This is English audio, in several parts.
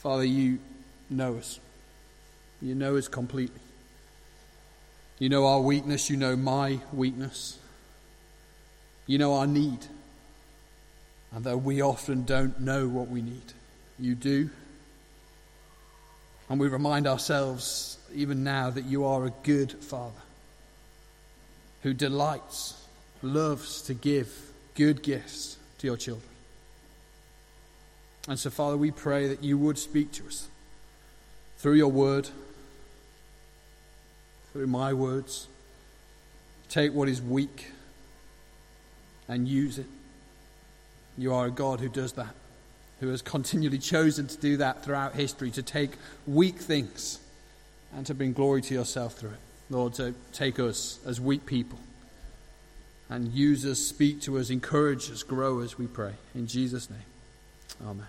Father, you know us. You know us completely. You know our weakness. You know my weakness. You know our need. And though we often don't know what we need, you do. And we remind ourselves, even now, that you are a good Father who delights, loves to give good gifts to your children. And so, Father, we pray that you would speak to us through your word, through my words. Take what is weak and use it. You are a God who does that, who has continually chosen to do that throughout history, to take weak things and to bring glory to yourself through it. Lord, to take us as weak people and use us, speak to us, encourage us, grow us, we pray. In Jesus' name. Amen.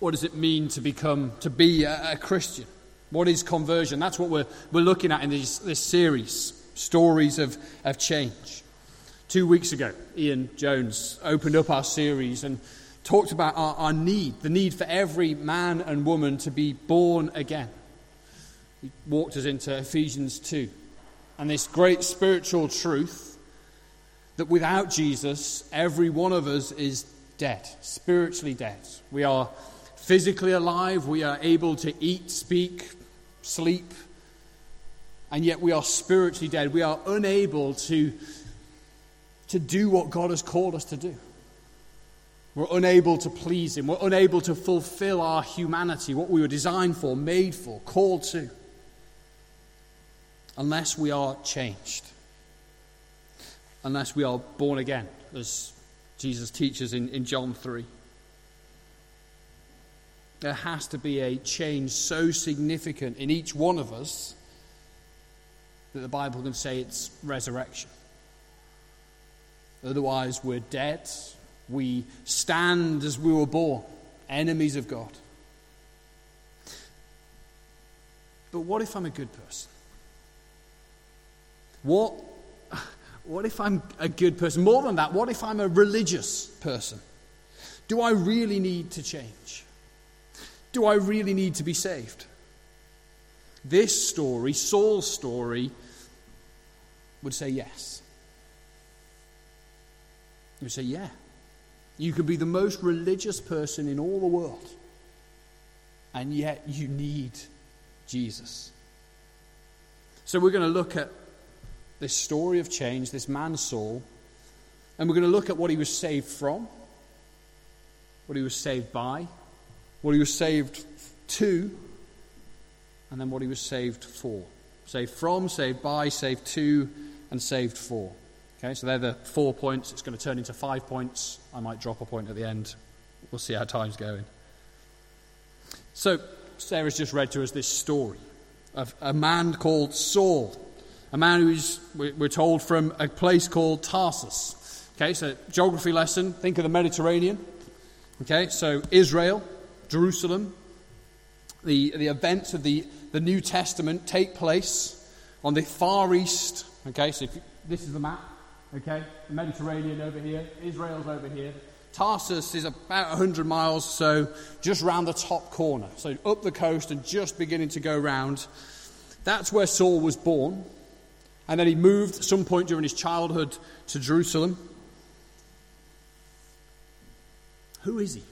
What does it mean to become, to be a, a Christian? What is conversion? That's what we're, we're looking at in this, this series, Stories of, of Change. Two weeks ago, Ian Jones opened up our series and talked about our, our need, the need for every man and woman to be born again. He walked us into Ephesians 2 and this great spiritual truth that without Jesus, every one of us is dead, spiritually dead. We are physically alive, we are able to eat, speak, sleep, and yet we are spiritually dead. We are unable to, to do what God has called us to do. We're unable to please Him. We're unable to fulfill our humanity, what we were designed for, made for, called to, unless we are changed unless we are born again, as Jesus teaches in, in John 3. There has to be a change so significant in each one of us that the Bible can say it's resurrection. Otherwise, we're dead. We stand as we were born, enemies of God. But what if I'm a good person? What what if I'm a good person? More than that, what if I'm a religious person? Do I really need to change? Do I really need to be saved? This story, Saul's story, would say yes. You would say, yeah. You could be the most religious person in all the world, and yet you need Jesus. So we're going to look at this story of change, this man Saul, and we're going to look at what he was saved from, what he was saved by, what he was saved to, and then what he was saved for. Saved from, saved by, saved to, and saved for. Okay, so they're the four points. It's going to turn into five points. I might drop a point at the end. We'll see how time's going. So, Sarah's just read to us this story of a man called Saul a man who's, we're told, from a place called Tarsus. Okay, so geography lesson, think of the Mediterranean. Okay, so Israel, Jerusalem, the, the events of the, the New Testament take place on the far east. Okay, so you, this is the map. Okay, the Mediterranean over here, Israel's over here. Tarsus is about 100 miles so, just round the top corner. So up the coast and just beginning to go round. That's where Saul was born. And then he moved at some point during his childhood to Jerusalem. Who is he?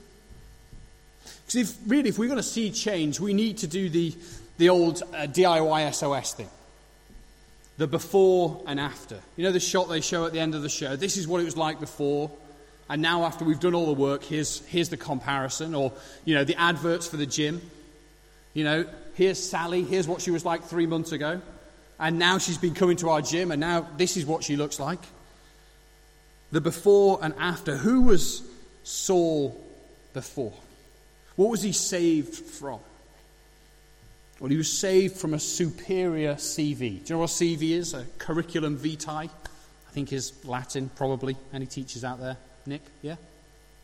Because if, really, if we're going to see change, we need to do the, the old uh, DIY SOS thing the before and after. You know the shot they show at the end of the show? This is what it was like before. And now, after we've done all the work, here's, here's the comparison. Or, you know, the adverts for the gym. You know, here's Sally. Here's what she was like three months ago and now she's been coming to our gym, and now this is what she looks like. The before and after. Who was Saul before? What was he saved from? Well, he was saved from a superior CV. Do you know what CV is? A curriculum vitae. I think is Latin, probably. Any teachers out there? Nick? Yeah?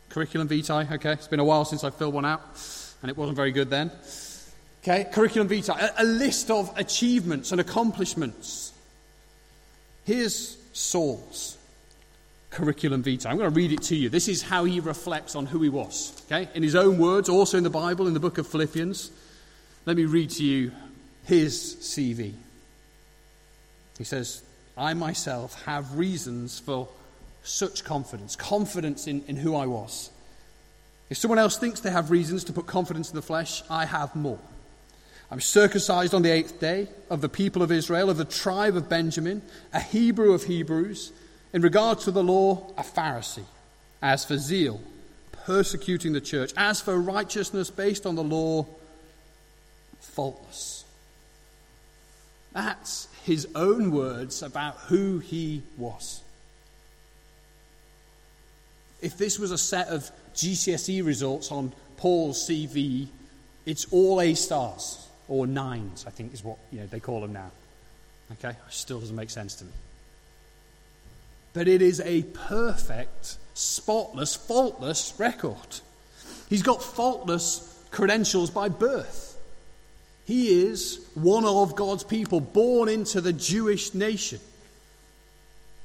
Curriculum vitae? Okay. It's been a while since I filled one out, and it wasn't very good then. Okay, curriculum vitae, a, a list of achievements and accomplishments. Here's Saul's curriculum vitae. I'm going to read it to you. This is how he reflects on who he was. Okay? In his own words, also in the Bible, in the book of Philippians. Let me read to you his CV. He says, I myself have reasons for such confidence, confidence in, in who I was. If someone else thinks they have reasons to put confidence in the flesh, I have more. I'm circumcised on the eighth day of the people of Israel, of the tribe of Benjamin, a Hebrew of Hebrews, in regard to the law, a Pharisee. As for zeal, persecuting the church. As for righteousness based on the law, faultless. That's his own words about who he was. If this was a set of GCSE results on Paul's CV, it's all A stars or nines, I think is what you know, they call them now. Okay? Still doesn't make sense to me. But it is a perfect, spotless, faultless record. He's got faultless credentials by birth. He is one of God's people, born into the Jewish nation.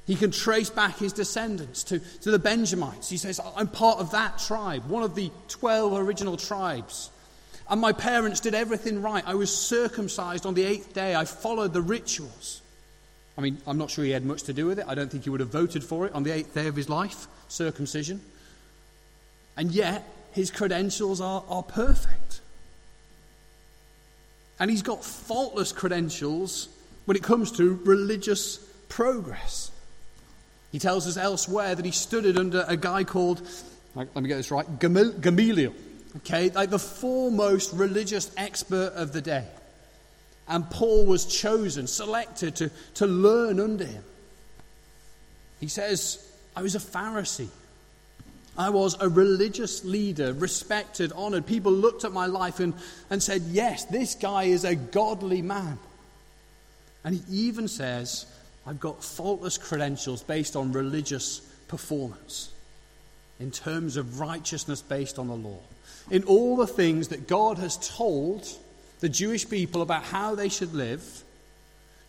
He can trace back his descendants to, to the Benjamites. He says, I'm part of that tribe, one of the 12 original tribes. And my parents did everything right. I was circumcised on the eighth day. I followed the rituals. I mean, I'm not sure he had much to do with it. I don't think he would have voted for it on the eighth day of his life, circumcision. And yet, his credentials are, are perfect. And he's got faultless credentials when it comes to religious progress. He tells us elsewhere that he studied under a guy called, let me get this right, Gamaliel okay, like the foremost religious expert of the day. And Paul was chosen, selected to, to learn under him. He says, I was a Pharisee. I was a religious leader, respected, honored. People looked at my life and, and said, Yes, this guy is a godly man. And he even says, I've got faultless credentials based on religious performance in terms of righteousness based on the law in all the things that God has told the Jewish people about how they should live,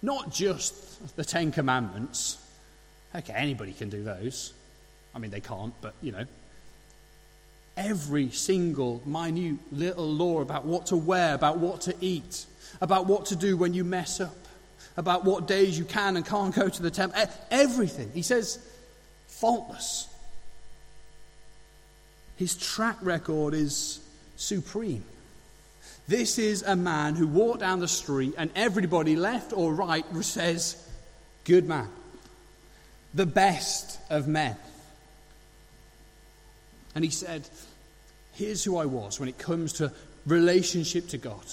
not just the Ten Commandments. Okay, anybody can do those. I mean, they can't, but you know. Every single minute little law about what to wear, about what to eat, about what to do when you mess up, about what days you can and can't go to the temple. Everything. He says, faultless. His track record is supreme. This is a man who walked down the street and everybody, left or right, says, Good man. The best of men. And he said, Here's who I was when it comes to relationship to God.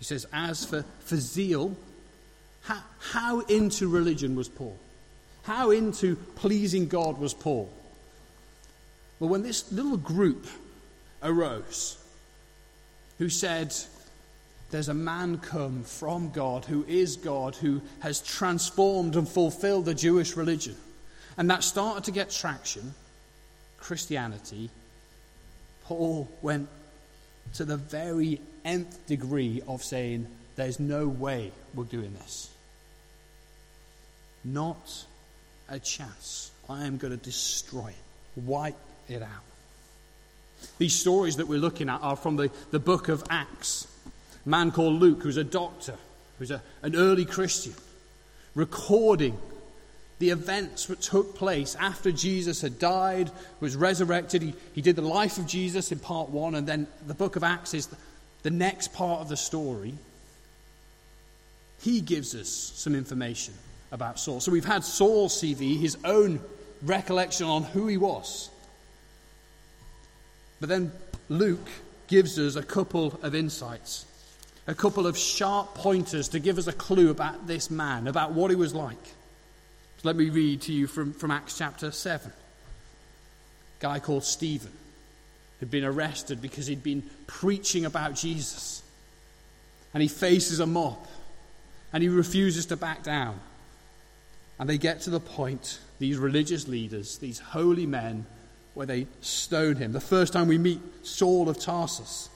He says, As for, for zeal, how, how into religion was Paul? How into pleasing God was Paul? Well, when this little group arose who said, There's a man come from God who is God, who has transformed and fulfilled the Jewish religion. And that started to get traction, Christianity. Paul went to the very nth degree of saying, There's no way we're doing this. Not a chance. I am going to destroy it, wipe it out. These stories that we're looking at are from the, the book of Acts. A man called Luke, who's a doctor, who's a, an early Christian, recording the events that took place after Jesus had died, was resurrected. He, he did the life of Jesus in part one, and then the book of Acts is the, the next part of the story. He gives us some information about Saul. So we've had Saul's CV, his own recollection on who he was. But then Luke gives us a couple of insights, a couple of sharp pointers to give us a clue about this man, about what he was like. So let me read to you from, from Acts chapter 7. A guy called Stephen had been arrested because he'd been preaching about Jesus. And he faces a mob and he refuses to back down. And they get to the point, these religious leaders, these holy men, where they stone him. The first time we meet Saul of Tarsus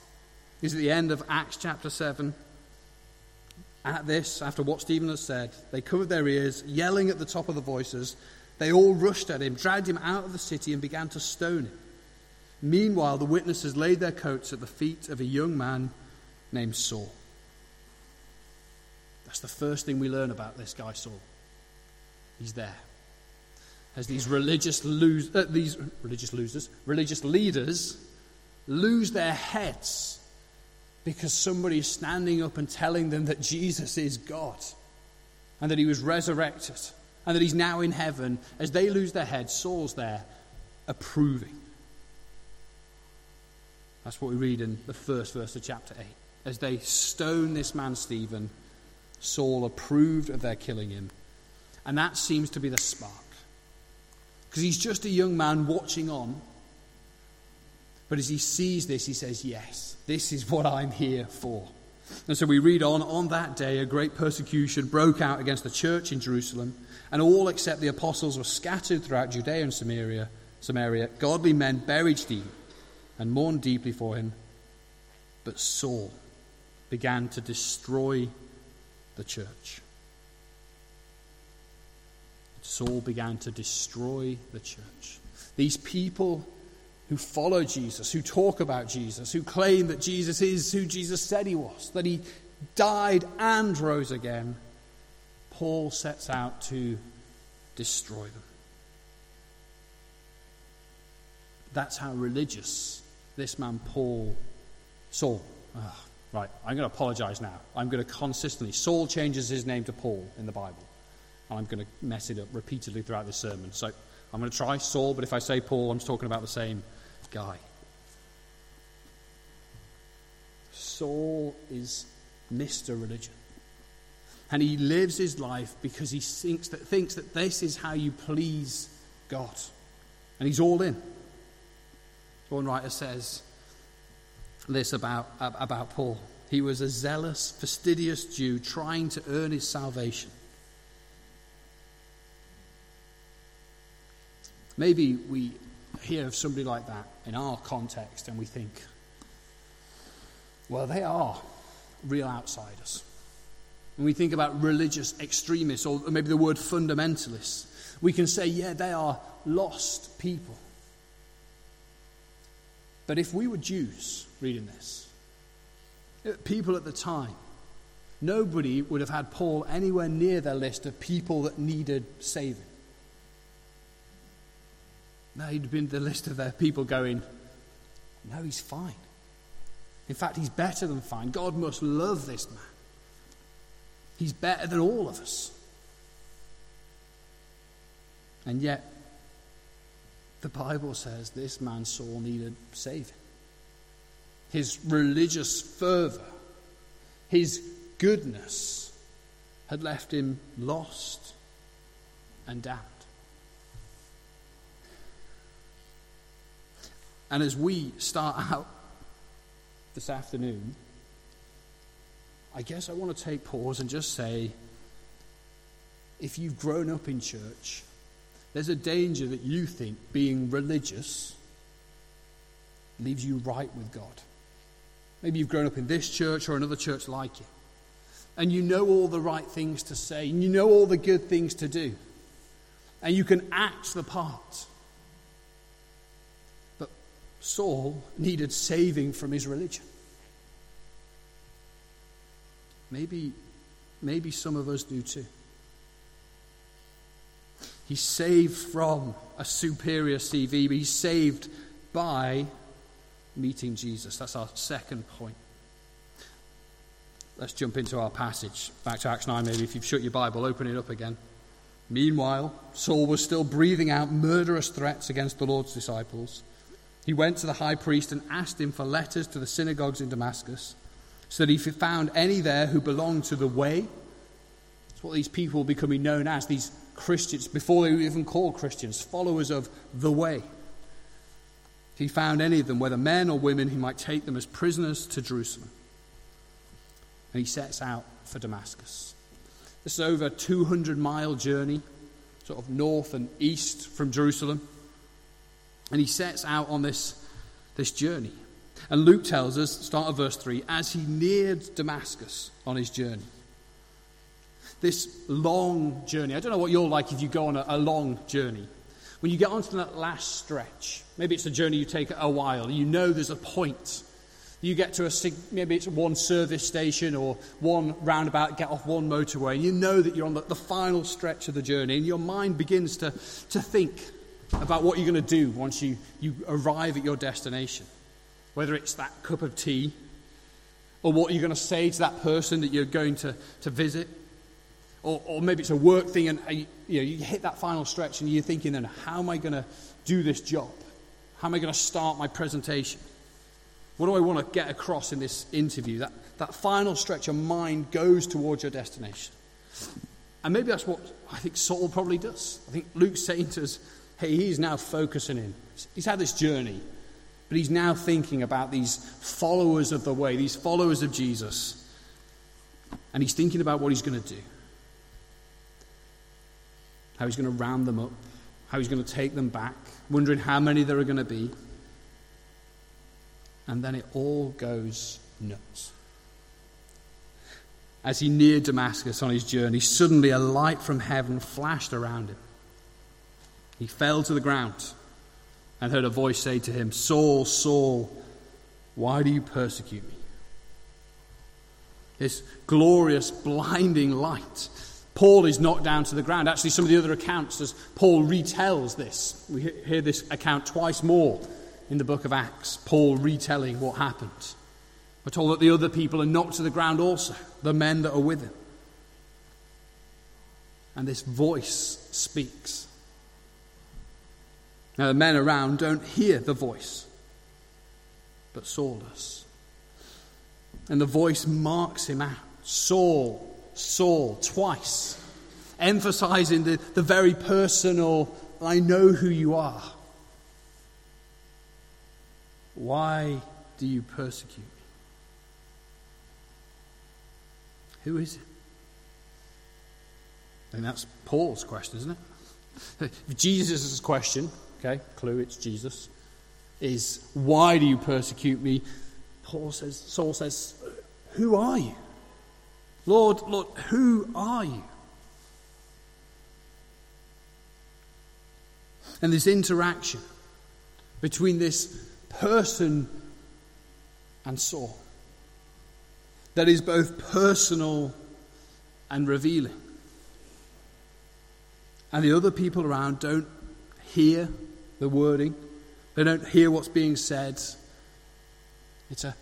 is at the end of Acts chapter 7. At this, after what Stephen has said, they covered their ears, yelling at the top of the voices, They all rushed at him, dragged him out of the city, and began to stone him. Meanwhile, the witnesses laid their coats at the feet of a young man named Saul. That's the first thing we learn about this guy, Saul. He's there. As these religious, lose, uh, these religious losers, religious leaders lose their heads because somebody is standing up and telling them that Jesus is God and that he was resurrected and that he's now in heaven, as they lose their heads, Saul's there approving. That's what we read in the first verse of chapter 8. As they stone this man Stephen, Saul approved of their killing him. And that seems to be the spark. Because he's just a young man watching on. But as he sees this, he says, Yes, this is what I'm here for. And so we read on, on that day, a great persecution broke out against the church in Jerusalem, and all except the apostles were scattered throughout Judea and Samaria. Samaria. Godly men buried Stephen and mourned deeply for him. But Saul began to destroy the church. Saul began to destroy the church. These people who follow Jesus, who talk about Jesus, who claim that Jesus is who Jesus said he was, that he died and rose again, Paul sets out to destroy them. That's how religious this man Paul Saul. Oh, ah, right, I'm going to apologize now. I'm going to consistently. Saul changes his name to Paul in the Bible. I'm going to mess it up repeatedly throughout this sermon. So I'm going to try Saul, but if I say Paul, I'm talking about the same guy. Saul is Mr. Religion. And he lives his life because he thinks that, thinks that this is how you please God. And he's all in. One writer says this about, about Paul. He was a zealous, fastidious Jew trying to earn his salvation. Maybe we hear of somebody like that in our context and we think, well, they are real outsiders. When we think about religious extremists or maybe the word fundamentalists, we can say, yeah, they are lost people. But if we were Jews reading this, uh, people at the time, nobody would have had Paul anywhere near their list of people that needed saving. No, he'd been the list of their people going, No, he's fine. In fact, he's better than fine. God must love this man. He's better than all of us. And yet, the Bible says this man Saul needed saving. His religious fervor, his goodness had left him lost and damned. And as we start out this afternoon, I guess I want to take pause and just say if you've grown up in church, there's a danger that you think being religious leaves you right with God. Maybe you've grown up in this church or another church like it, and you know all the right things to say, and you know all the good things to do, and you can act the part. Saul needed saving from his religion. Maybe, maybe some of us do too. He's saved from a superior CV, but he's saved by meeting Jesus. That's our second point. Let's jump into our passage. Back to Acts 9, maybe if you've shut your Bible, open it up again. Meanwhile, Saul was still breathing out murderous threats against the Lord's disciples. He went to the high priest and asked him for letters to the synagogues in Damascus, so that if he found any there who belonged to the way, that's what these people were becoming known as, these Christians, before they were even called Christians, followers of the way. If he found any of them, whether men or women, he might take them as prisoners to Jerusalem. And he sets out for Damascus. This is over a 200 mile journey, sort of north and east from Jerusalem. And he sets out on this, this journey. And Luke tells us, start of verse 3, as he neared Damascus on his journey this long journey. I don't know what you're like if you go on a, a long journey. When you get onto that last stretch, maybe it's a journey you take a while, you know there's a point. You get to a, maybe it's one service station or one roundabout, get off one motorway, and you know that you're on the, the final stretch of the journey, and your mind begins to, to think about what you're going to do once you, you arrive at your destination. Whether it's that cup of tea, or what you're going to say to that person that you're going to, to visit, or, or maybe it's a work thing, and you, you, know, you hit that final stretch, and you're thinking, then, how am I going to do this job? How am I going to start my presentation? What do I want to get across in this interview? That, that final stretch of mind goes towards your destination. And maybe that's what I think Saul probably does. I think Luke's saying to us, he's now focusing in. He's had this journey, but he's now thinking about these followers of the way, these followers of Jesus. And he's thinking about what he's going to do how he's going to round them up, how he's going to take them back, wondering how many there are going to be. And then it all goes nuts. As he neared Damascus on his journey, suddenly a light from heaven flashed around him. He fell to the ground and heard a voice say to him, Saul, Saul, why do you persecute me? This glorious, blinding light. Paul is knocked down to the ground. Actually, some of the other accounts, as Paul retells this, we hear this account twice more in the book of Acts, Paul retelling what happened. We're told that the other people are knocked to the ground also, the men that are with him. And this voice speaks. Now, the men around don't hear the voice, but Saul does. And the voice marks him out Saul, Saul, twice, emphasizing the, the very personal, I know who you are. Why do you persecute me? Who is it? I think that's Paul's question, isn't it? Jesus' question, okay, clue, it's Jesus, is why do you persecute me? Paul says, Saul says, Who are you? Lord, Lord, who are you? And this interaction between this person and Saul that is both personal and revealing. And the other people around don't hear the wording, they don't hear what's being said. It's a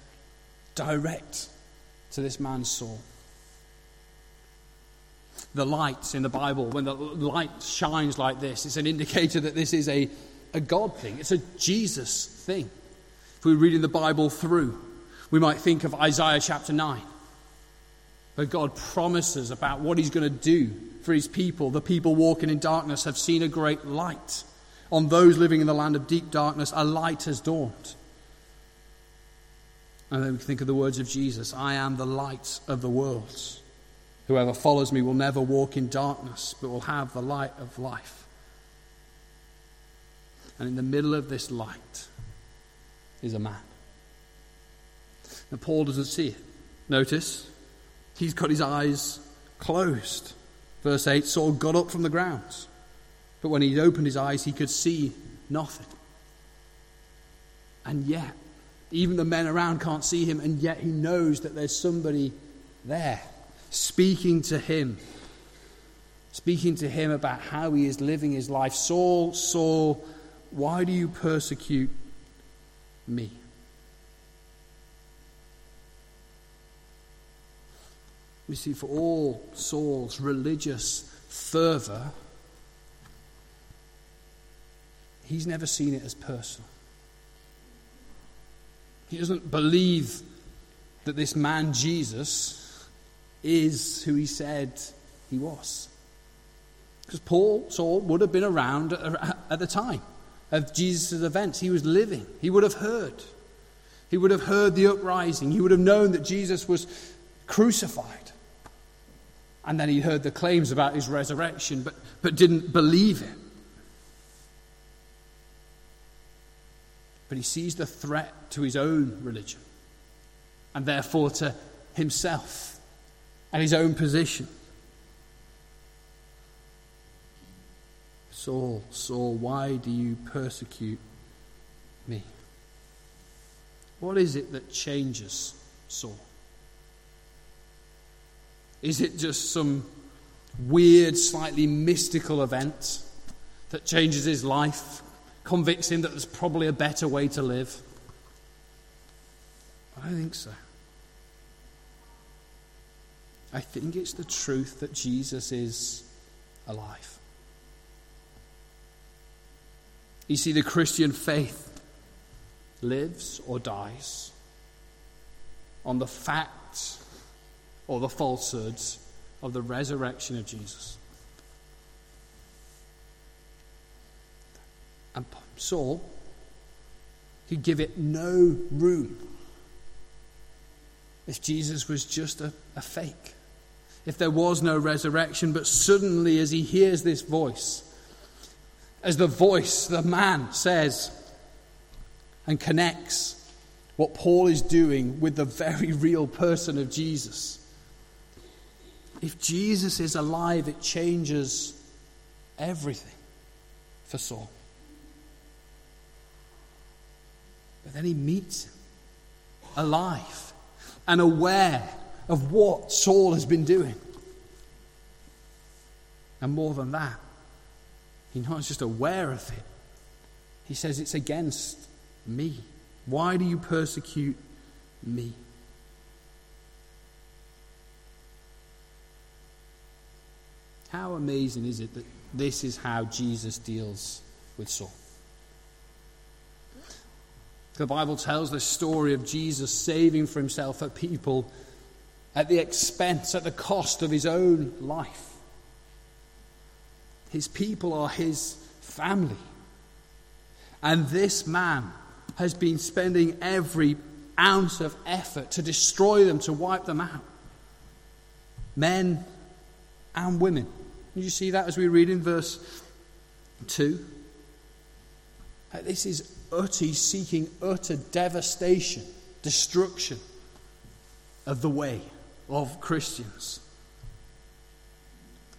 direct to this man's soul. The light in the Bible, when the light shines like this, it's an indicator that this is a, a God thing, it's a Jesus thing. If we're reading the Bible through, we might think of Isaiah chapter 9, where God promises about what He's going to do for His people. The people walking in darkness have seen a great light. On those living in the land of deep darkness, a light has dawned. And then we think of the words of Jesus I am the light of the world. Whoever follows me will never walk in darkness, but will have the light of life. And in the middle of this light, is a man. And Paul doesn't see it. Notice, he's got his eyes closed. Verse 8 Saul got up from the ground, but when he opened his eyes, he could see nothing. And yet, even the men around can't see him, and yet he knows that there's somebody there speaking to him, speaking to him about how he is living his life. Saul, Saul, why do you persecute me. We see, for all Saul's religious fervour, he's never seen it as personal. He doesn't believe that this man, Jesus, is who he said he was. Because Paul, Saul, would have been around at the time of Jesus' events. He was living, he would have heard. He would have heard the uprising. He would have known that Jesus was crucified. And then he heard the claims about his resurrection, but, but didn't believe it. but he sees the threat to his own religion and therefore to himself and his own position. Saul, Saul, why do you persecute me? What is it that changes Saul? Is it just some weird, slightly mystical event that changes his life? Convicts him that there's probably a better way to live? I think so. I think it's the truth that Jesus is alive. You see, the Christian faith lives or dies on the fact or the falsehoods of the resurrection of Jesus. And Saul, could give it no room if Jesus was just a, a fake if there was no resurrection, but suddenly as he hears this voice, as the voice, the man says and connects what Paul is doing with the very real person of Jesus. If Jesus is alive, it changes everything for Saul. But then he meets him alive and aware of what Saul has been doing. And more than that, he's not just aware of it, he says it's against me. Why do you persecute me? How amazing is it that this is how Jesus deals with Saul? The Bible tells the story of Jesus saving for himself a people at the expense, at the cost of his own life. His people are his family. And this man has been spending every ounce of effort to destroy them, to wipe them out. Men and women. You see that as we read in verse 2? This is utter, seeking utter devastation, destruction of the way of Christians.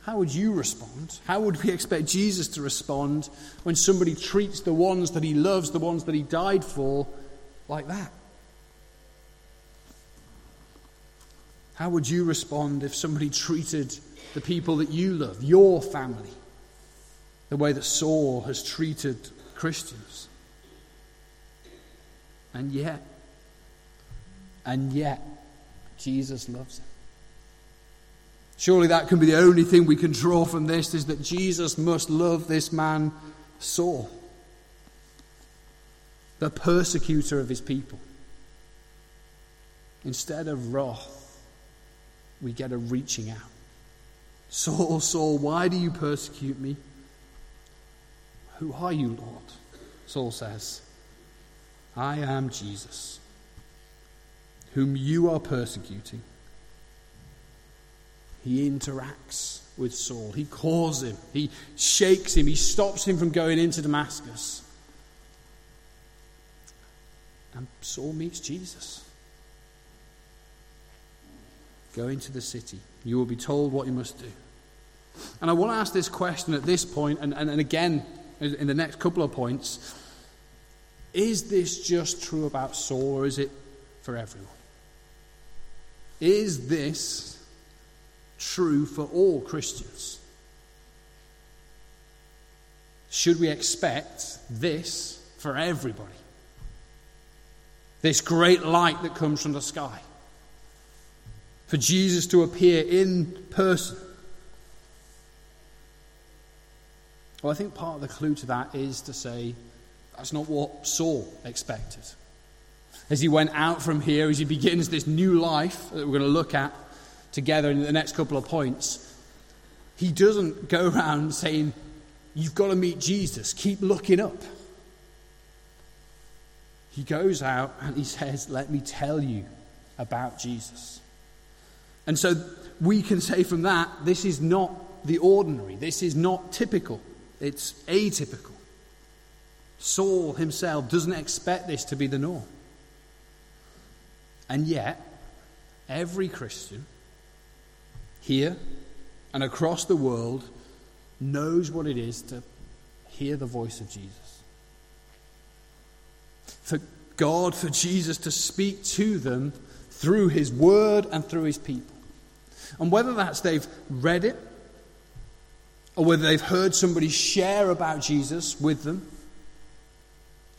How would you respond? How would we expect Jesus to respond when somebody treats the ones that he loves, the ones that he died for, like that? How would you respond if somebody treated the people that you love, your family, the way that Saul has treated Christians? And yet, and yet, Jesus loves him. Surely that can be the only thing we can draw from this is that Jesus must love this man Saul, the persecutor of his people. Instead of wrath, we get a reaching out. Saul, Saul, why do you persecute me? Who are you, Lord? Saul says, I am Jesus whom you are persecuting. He interacts with Saul. He calls him. He shakes him. He stops him from going into Damascus. And Saul meets Jesus. Go into the city. You will be told what you must do. And I want to ask this question at this point, and, and, and again in the next couple of points. Is this just true about Saul, or is it for everyone? Is this true for all Christians? Should we expect this for everybody? This great light that comes from the sky. For Jesus to appear in person. Well, I think part of the clue to that is to say that's not what Saul expected as he went out from here, as he begins this new life that we're going to look at together in the next couple of points, he doesn't go around saying, You've got to meet Jesus, keep looking up. He goes out and he says, Let me tell you about Jesus. And so we can say from that, this is not the ordinary, this is not typical, it's atypical. Saul himself doesn't expect this to be the norm. And yet, every Christian here and across the world knows what it is to hear the voice of Jesus. For God, for Jesus to speak to them through his word and through his people. And whether that's they've read it or whether they've heard somebody share about Jesus with them,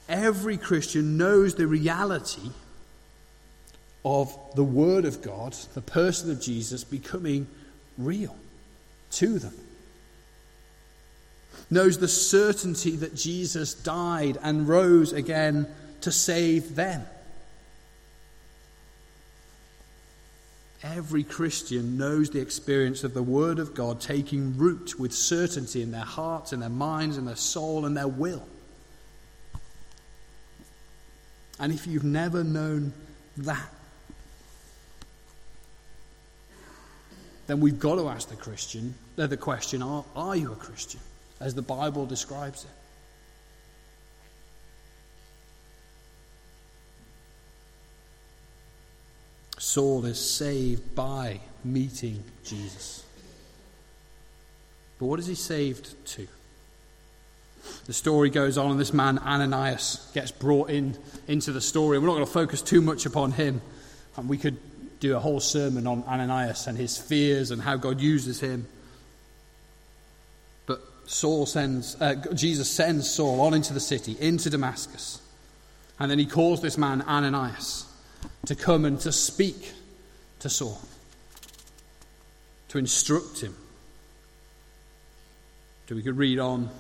every Christian knows the reality of the Word of God, the person of Jesus, becoming real to them. Knows the certainty that Jesus died and rose again to save them. Every Christian knows the experience of the Word of God taking root with certainty in their hearts, in their minds, in their soul, and their will. And if you've never known that, then we've got to ask the Christian, uh, the question, are, are you a Christian? As the Bible describes it. Saul is saved by meeting Jesus. But what is he saved to? The story goes on, and this man, Ananias, gets brought in into the story. We're not going to focus too much upon him. And we could do a whole sermon on Ananias and his fears and how God uses him. But Saul sends, uh, Jesus sends Saul on into the city, into Damascus. And then he calls this man Ananias to come and to speak to Saul, to instruct him. So we could read on.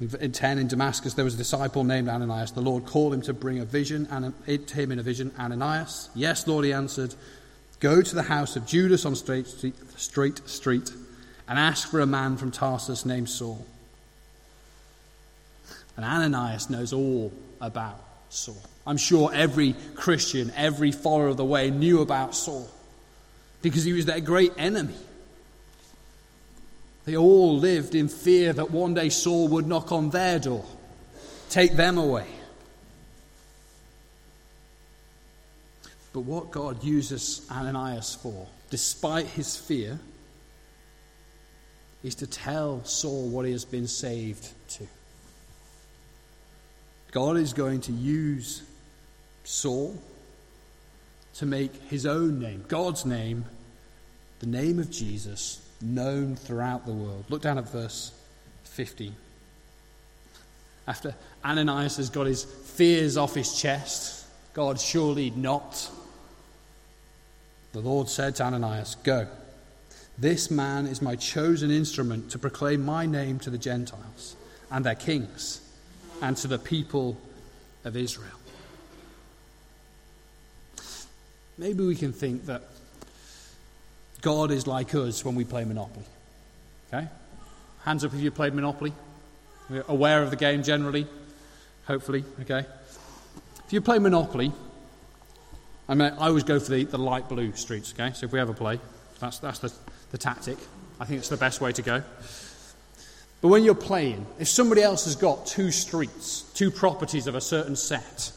In 10 in Damascus, there was a disciple named Ananias. The Lord called him to bring a vision, and to him in a vision, Ananias. Yes, Lord, he answered. Go to the house of Judas on Straight Street, Straight Street and ask for a man from Tarsus named Saul. And Ananias knows all about Saul. I'm sure every Christian, every follower of the way knew about Saul because he was their great enemy. They all lived in fear that one day Saul would knock on their door, take them away. But what God uses Ananias for, despite his fear, is to tell Saul what he has been saved to. God is going to use Saul to make his own name, God's name, the name of Jesus, known throughout the world. Look down at verse 50. After Ananias has got his fears off his chest, God surely not. The Lord said to Ananias, Go. This man is my chosen instrument to proclaim my name to the Gentiles and their kings and to the people of Israel. Maybe we can think that God is like us when we play Monopoly. Okay? Hands up if you played Monopoly. You're aware of the game generally, hopefully. Okay? If you play Monopoly, I mean, I always go for the, the light blue streets. Okay? So if we ever play, that's, that's the, the tactic. I think it's the best way to go. But when you're playing, if somebody else has got two streets, two properties of a certain set,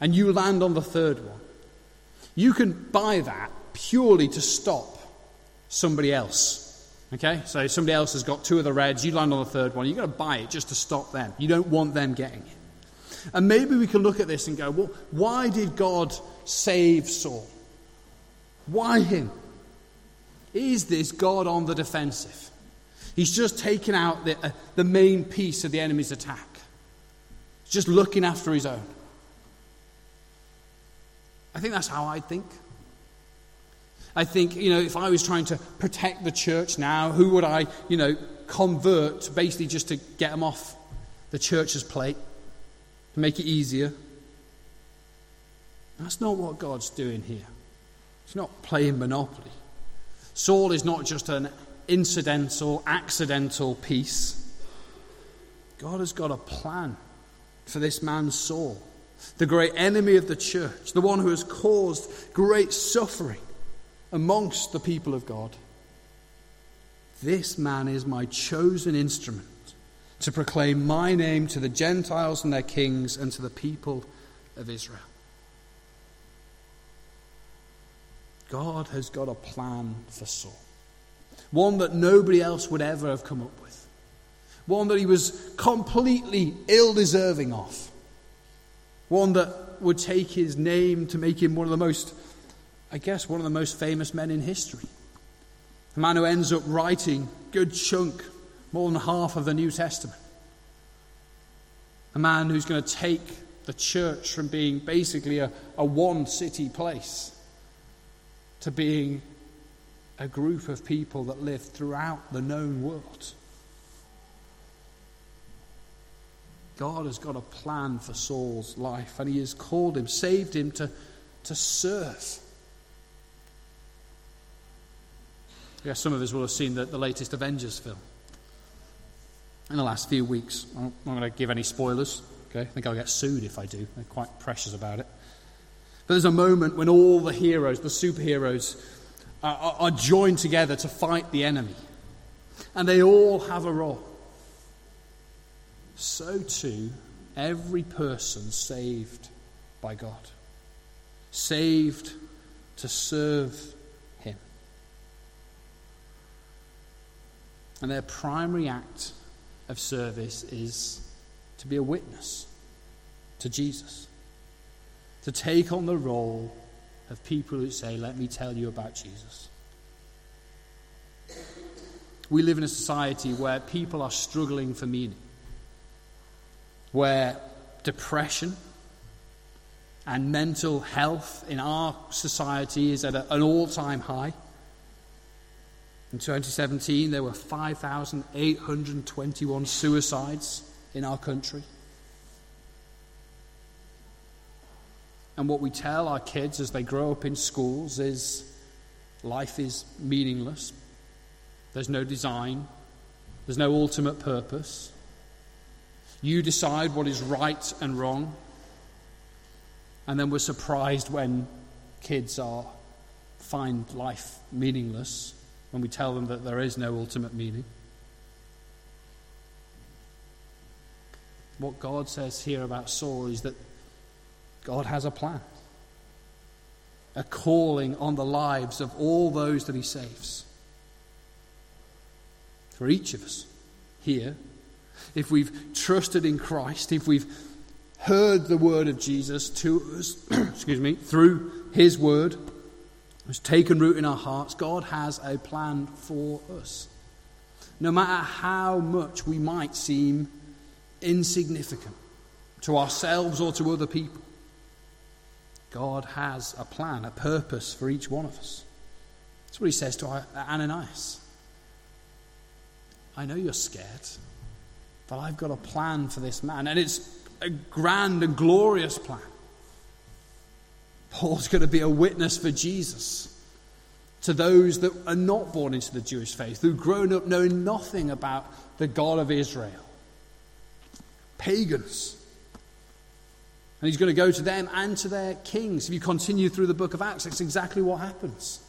and you land on the third one, you can buy that purely to stop somebody else. Okay? So somebody else has got two of the reds, you land on the third one, you've got to buy it just to stop them. You don't want them getting it. And maybe we can look at this and go, well, why did God save Saul? Why him? Is this God on the defensive? He's just taken out the, uh, the main piece of the enemy's attack. He's just looking after his own. I think that's how I think. I think, you know, if I was trying to protect the church now, who would I, you know, convert basically just to get them off the church's plate, to make it easier? That's not what God's doing here. He's not playing Monopoly. Saul is not just an incidental, accidental piece. God has got a plan for this man Saul, the great enemy of the church, the one who has caused great suffering amongst the people of God. This man is my chosen instrument to proclaim my name to the Gentiles and their kings and to the people of Israel. God has got a plan for Saul one that nobody else would ever have come up with. one that he was completely ill deserving of, one that would take his name to make him one of the most, I guess, one of the most famous men in history. A man who ends up writing a good chunk, more than half of the New Testament. A man who's going to take the church from being basically a, a one city place to being a group of people that live throughout the known world. God has got a plan for Saul's life, and He has called him, saved him to, to serve. Yeah, some of us will have seen the, the latest Avengers film in the last few weeks. I'm not going to give any spoilers. Okay, I think I'll get sued if I do. They're quite precious about it. But there's a moment when all the heroes, the superheroes, are, are joined together to fight the enemy. And they all have a role. So too, every person saved by God, saved to serve Him. And their primary act of service is to be a witness to Jesus, to take on the role of people who say, Let me tell you about Jesus. We live in a society where people are struggling for meaning, where depression and mental health in our society is at an all time high. In 2017, there were 5,821 suicides in our country. And what we tell our kids as they grow up in schools is life is meaningless. There's no design, there's no ultimate purpose. You decide what is right and wrong. And then we're surprised when kids are find life meaningless when we tell them that there is no ultimate meaning. What God says here about Saul is that God has a plan, a calling on the lives of all those that He saves. For each of us here, if we've trusted in Christ, if we've heard the word of Jesus to us, excuse me, through His word, has taken root in our hearts, God has a plan for us. No matter how much we might seem insignificant to ourselves or to other people, God has a plan, a purpose for each one of us. That's what he says to Ananias. I know you're scared, but I've got a plan for this man, and it's a grand and glorious plan. Paul's going to be a witness for Jesus to those that are not born into the Jewish faith, who've grown up knowing nothing about the God of Israel. Pagans. And he's going to go to them and to their kings. If you continue through the book of Acts, that's exactly what happens.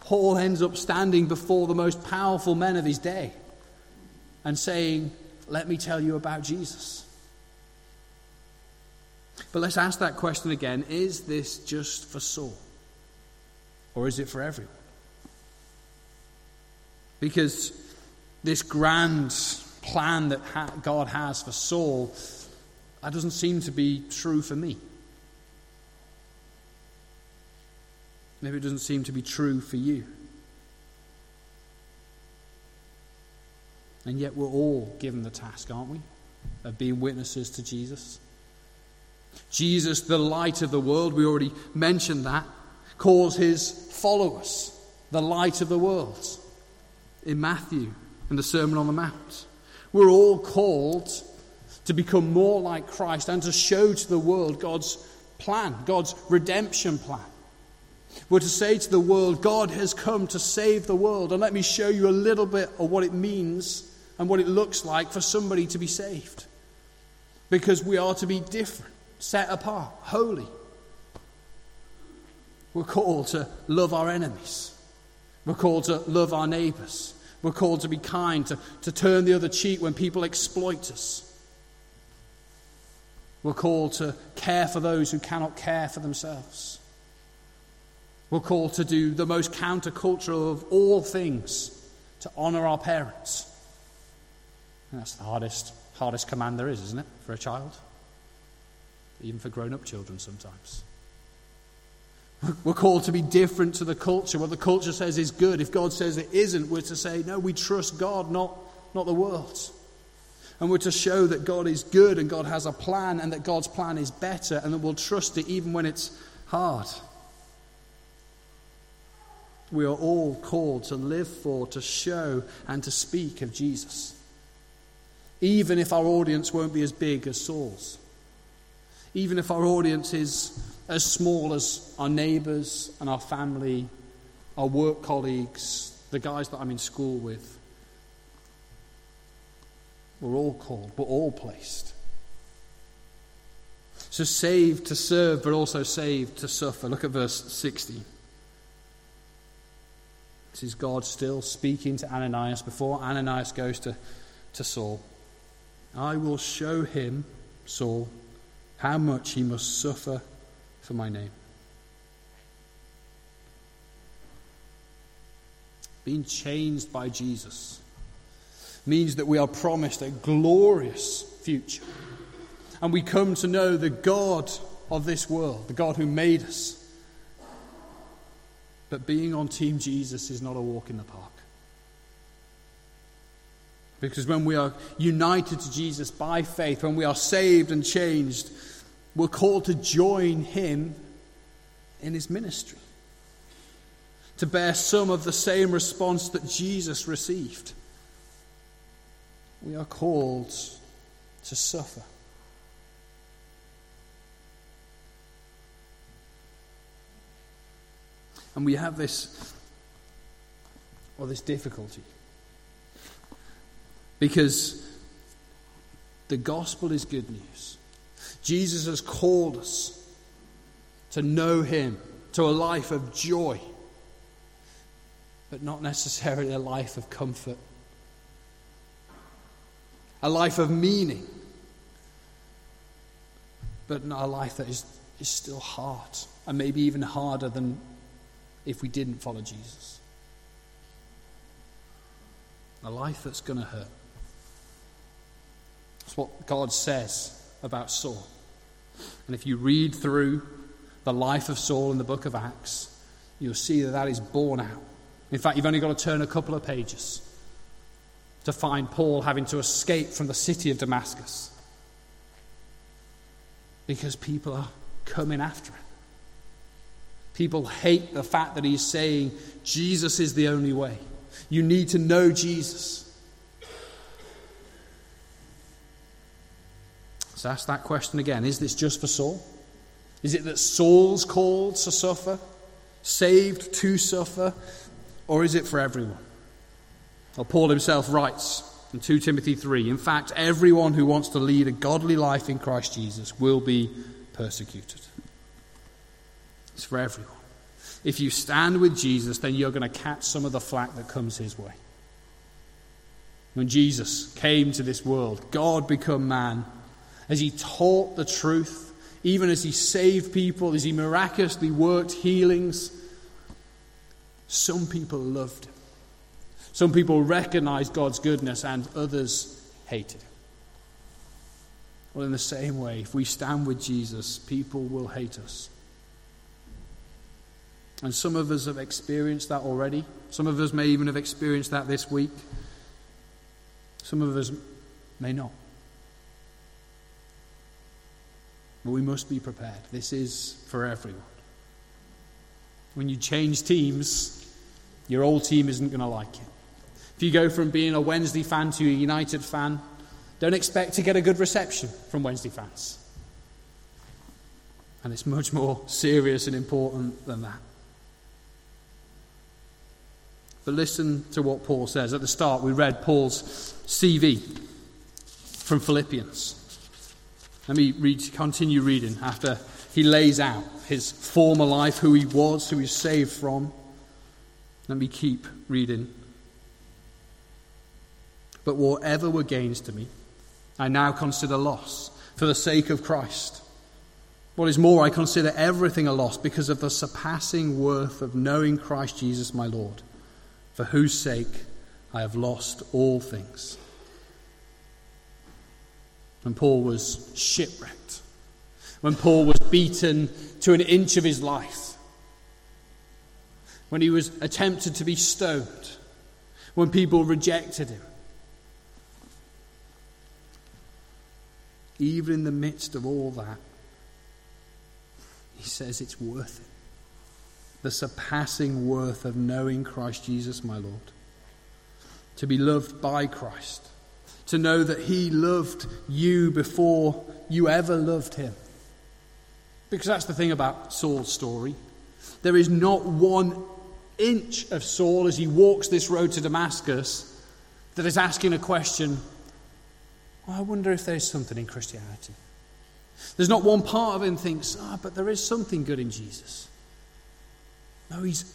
Paul ends up standing before the most powerful men of his day and saying, Let me tell you about Jesus. But let's ask that question again is this just for Saul? Or is it for everyone? Because this grand plan that God has for Saul that doesn't seem to be true for me. Maybe it doesn't seem to be true for you. And yet we're all given the task, aren't we? Of being witnesses to Jesus. Jesus, the light of the world, we already mentioned that, calls his followers the light of the world in Matthew in the Sermon on the Mount. We're all called to become more like Christ and to show to the world God's plan, God's redemption plan. We're to say to the world, God has come to save the world. And let me show you a little bit of what it means and what it looks like for somebody to be saved. Because we are to be different, set apart, holy. We're called to love our enemies. We're called to love our neighbours. We're called to be kind, to, to turn the other cheek when people exploit us. We're called to care for those who cannot care for themselves. We're called to do the most countercultural of all things to honour our parents. That's the hardest, hardest command there is, isn't it, for a child? Even for grown up children sometimes. We're called to be different to the culture. What the culture says is good. If God says it isn't, we're to say, no, we trust God, not, not the world. And we're to show that God is good and God has a plan and that God's plan is better and that we'll trust it even when it's hard. We are all called to live for, to show, and to speak of Jesus. Even if our audience won't be as big as Saul's. Even if our audience is as small as our neighbours and our family, our work colleagues, the guys that I'm in school with. We're all called, we're all placed. So saved to serve, but also saved to suffer. Look at verse 60. This is God still speaking to Ananias before Ananias goes to, to Saul. I will show him, Saul, how much he must suffer for my name. Being changed by Jesus means that we are promised a glorious future. And we come to know the God of this world, the God who made us. But being on Team Jesus is not a walk in the park. Because when we are united to Jesus by faith, when we are saved and changed, we're called to join him in his ministry, to bear some of the same response that Jesus received. We are called to suffer. And we have this, or this difficulty. Because the gospel is good news. Jesus has called us to know Him, to a life of joy, but not necessarily a life of comfort, a life of meaning, but not a life that is, is still hard, and maybe even harder than if we didn't follow Jesus. A life that's going to hurt. That's what God says about Saul. And if you read through the life of Saul in the book of Acts, you'll see that that is borne out. In fact, you've only got to turn a couple of pages to find Paul having to escape from the city of Damascus because people are coming after him. People hate the fact that he's saying Jesus is the only way. You need to know Jesus. Let's ask that question again. Is this just for Saul? Is it that Saul's called to suffer, saved to suffer, or is it for everyone? Well, Paul himself writes in 2 Timothy 3 In fact, everyone who wants to lead a godly life in Christ Jesus will be persecuted. It's for everyone. If you stand with Jesus, then you're going to catch some of the flack that comes his way. When Jesus came to this world, God become man as he taught the truth, even as he saved people, as he miraculously worked healings, some people loved him. Some people recognized God's goodness, and others hated him. Well, in the same way, if we stand with Jesus, people will hate us. And some of us have experienced that already. Some of us may even have experienced that this week. Some of us may not. But we must be prepared. This is for everyone. When you change teams, your old team isn't going to like it. If you go from being a Wednesday fan to a United fan, don't expect to get a good reception from Wednesday fans. And it's much more serious and important than that. But listen to what Paul says. At the start, we read Paul's CV from Philippians. Let me read, continue reading after he lays out his former life, who he was, who he's saved from. Let me keep reading. But whatever were gains to me, I now consider loss for the sake of Christ. What is more, I consider everything a loss because of the surpassing worth of knowing Christ Jesus my Lord, for whose sake I have lost all things. When Paul was shipwrecked, when Paul was beaten to an inch of his life, when he was attempted to be stoned, when people rejected him. Even in the midst of all that, he says it's worth it. The surpassing worth of knowing Christ Jesus, my Lord. To be loved by Christ. To know that he loved you before you ever loved him. Because that's the thing about Saul's story. There is not one inch of Saul as he walks this road to Damascus that is asking a question I wonder if there's something in Christianity. There's not one part of him thinks, ah, oh, but there is something good in Jesus. No, he's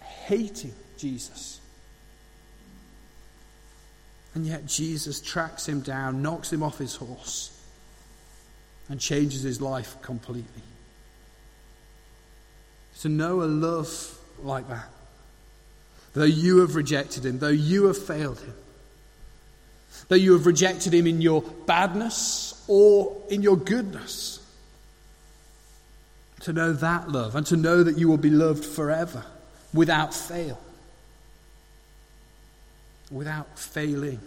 hating Jesus. And yet Jesus tracks him down, knocks him off his horse, and changes his life completely. To know a love like that, though you have rejected him, though you have failed him, though you have rejected him in your badness or in your goodness. To know that love and to know that you will be loved forever without fail, without failing.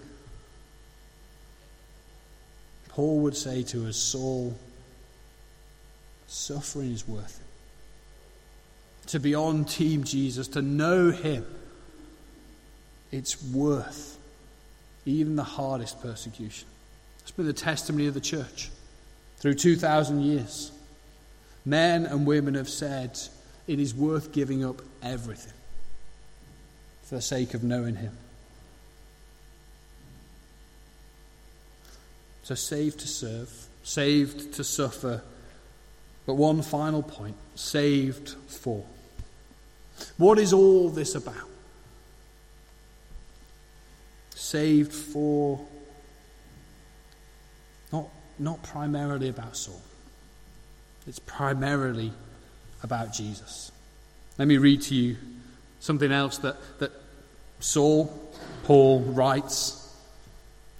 Paul would say to us, Saul, suffering is worth it. To be on Team Jesus, to know Him, it's worth even the hardest persecution. It's been the testimony of the church through 2,000 years. Men and women have said it is worth giving up everything for the sake of knowing Him. So, saved to serve, saved to suffer, but one final point saved for. What is all this about? saved for not, not primarily about Saul. It's primarily about Jesus. Let me read to you something else that, that Saul, Paul writes.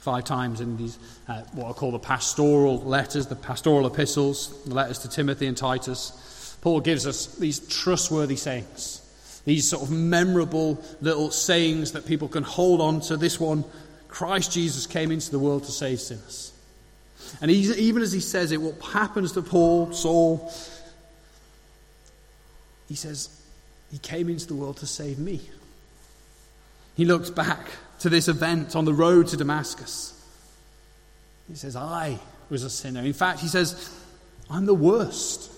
Five times in these, uh, what I call the pastoral letters, the pastoral epistles, the letters to Timothy and Titus, Paul gives us these trustworthy sayings these sort of memorable little sayings that people can hold on to. This one Christ Jesus came into the world to save sinners. And even as he says it, what happens to Paul, Saul, he says, He came into the world to save me. He looks back to this event on the road to Damascus. He says, I was a sinner. In fact, he says, I'm the worst.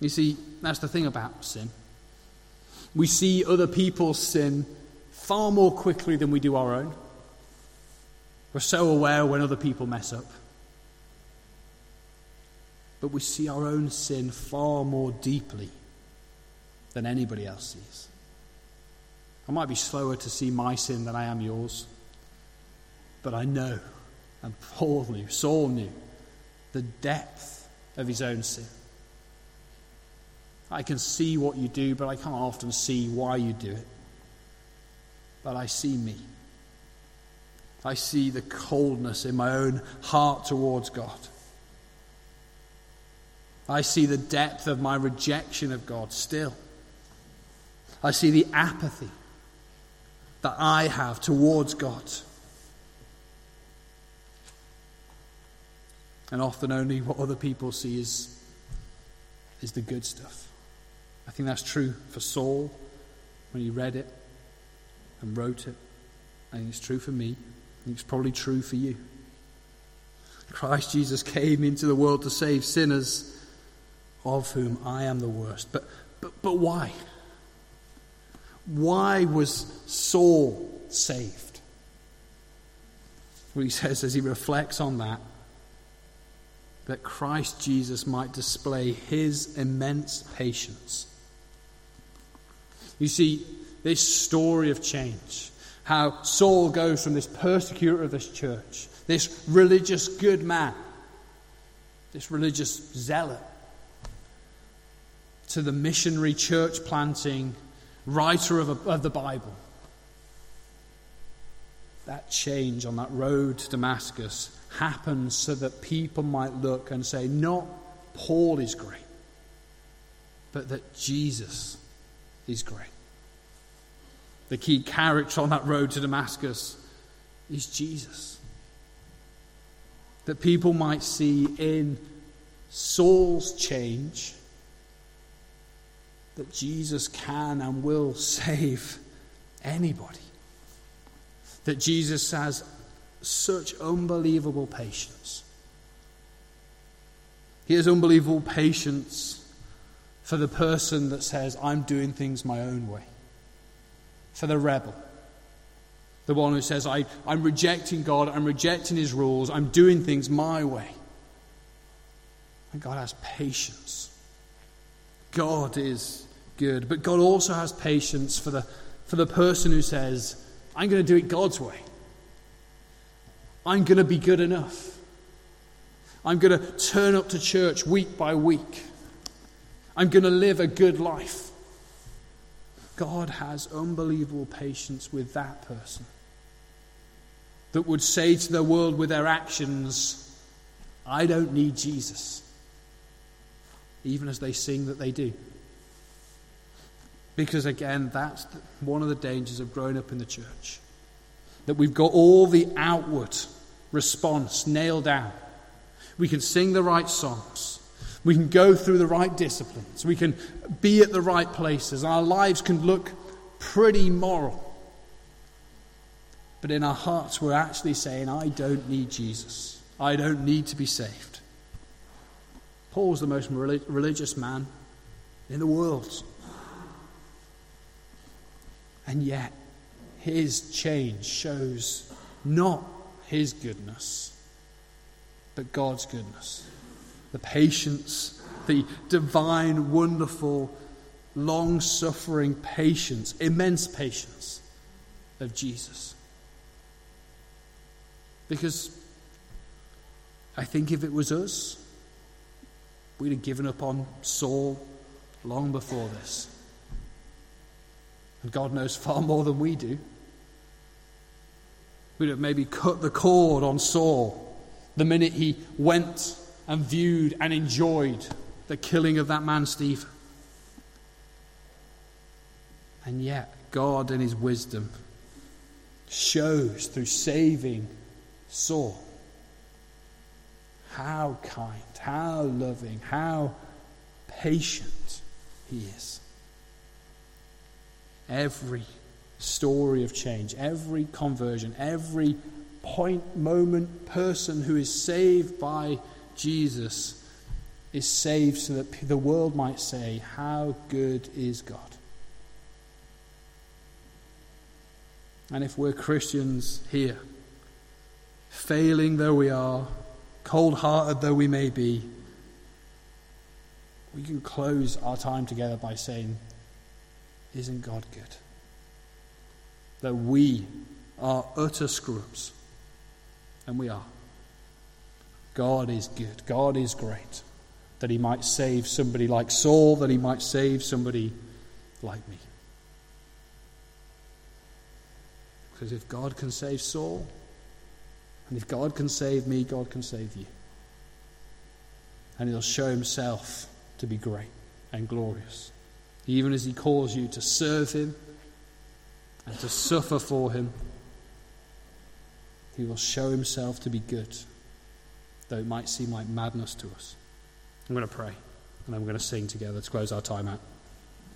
You see, that's the thing about sin. We see other people's sin far more quickly than we do our own. We're so aware when other people mess up. But we see our own sin far more deeply than anybody else sees. I might be slower to see my sin than I am yours, but I know, and Paul knew, Saul knew, the depth of his own sin. I can see what you do, but I can't often see why you do it. But I see me. I see the coldness in my own heart towards God. I see the depth of my rejection of God still. I see the apathy that I have towards God. And often only what other people see is, is the good stuff. I think that's true for Saul when he read it and wrote it. I think it's true for me. I think it's probably true for you. Christ Jesus came into the world to save sinners, of whom I am the worst. But, but, but why? Why was Saul saved? Well, he says as he reflects on that, that Christ Jesus might display his immense patience. You see, this story of change, how Saul goes from this persecutor of this church, this religious good man, this religious zealot, to the missionary church planting writer of, a, of the Bible. That change on that road to Damascus happens so that people might look and say, not Paul is great, but that Jesus is great. The key character on that road to Damascus is Jesus. That people might see in Saul's change that Jesus can and will save anybody. That Jesus has such unbelievable patience. He has unbelievable patience for the person that says, I'm doing things my own way. For the rebel. The one who says, I, I'm rejecting God, I'm rejecting his rules, I'm doing things my way. And God has patience. God is good. But God also has patience for the, for the person who says, I'm going to do it God's way. I'm going to be good enough. I'm going to turn up to church week by week. I'm going to live a good life. God has unbelievable patience with that person that would say to the world with their actions, I don't need Jesus, even as they sing that they do. Because again, that's one of the dangers of growing up in the church. That we've got all the outward response nailed down. We can sing the right songs. We can go through the right disciplines. We can be at the right places. Our lives can look pretty moral. But in our hearts, we're actually saying, I don't need Jesus. I don't need to be saved. Paul's the most religious man in the world. And yet, his change shows not his goodness, but God's goodness. The patience, the divine, wonderful, long suffering patience, immense patience of Jesus. Because I think if it was us, we'd have given up on Saul long before this. And God knows far more than we do. We'd have maybe cut the cord on Saul the minute he went and viewed and enjoyed the killing of that man, Stephen. And yet, God, in his wisdom, shows through saving Saul how kind, how loving, how patient he is. Every story of change, every conversion, every point, moment, person who is saved by Jesus is saved so that the world might say, How good is God? And if we're Christians here, failing though we are, cold hearted though we may be, we can close our time together by saying, isn't God good? That we are utter screws. And we are. God is good. God is great. That he might save somebody like Saul, that he might save somebody like me. Because if God can save Saul, and if God can save me, God can save you. And he'll show himself to be great and glorious even as He calls you to serve Him and to suffer for Him. He will show Himself to be good, though it might seem like madness to us. I'm going to pray, and then we're going to sing together to close our time out.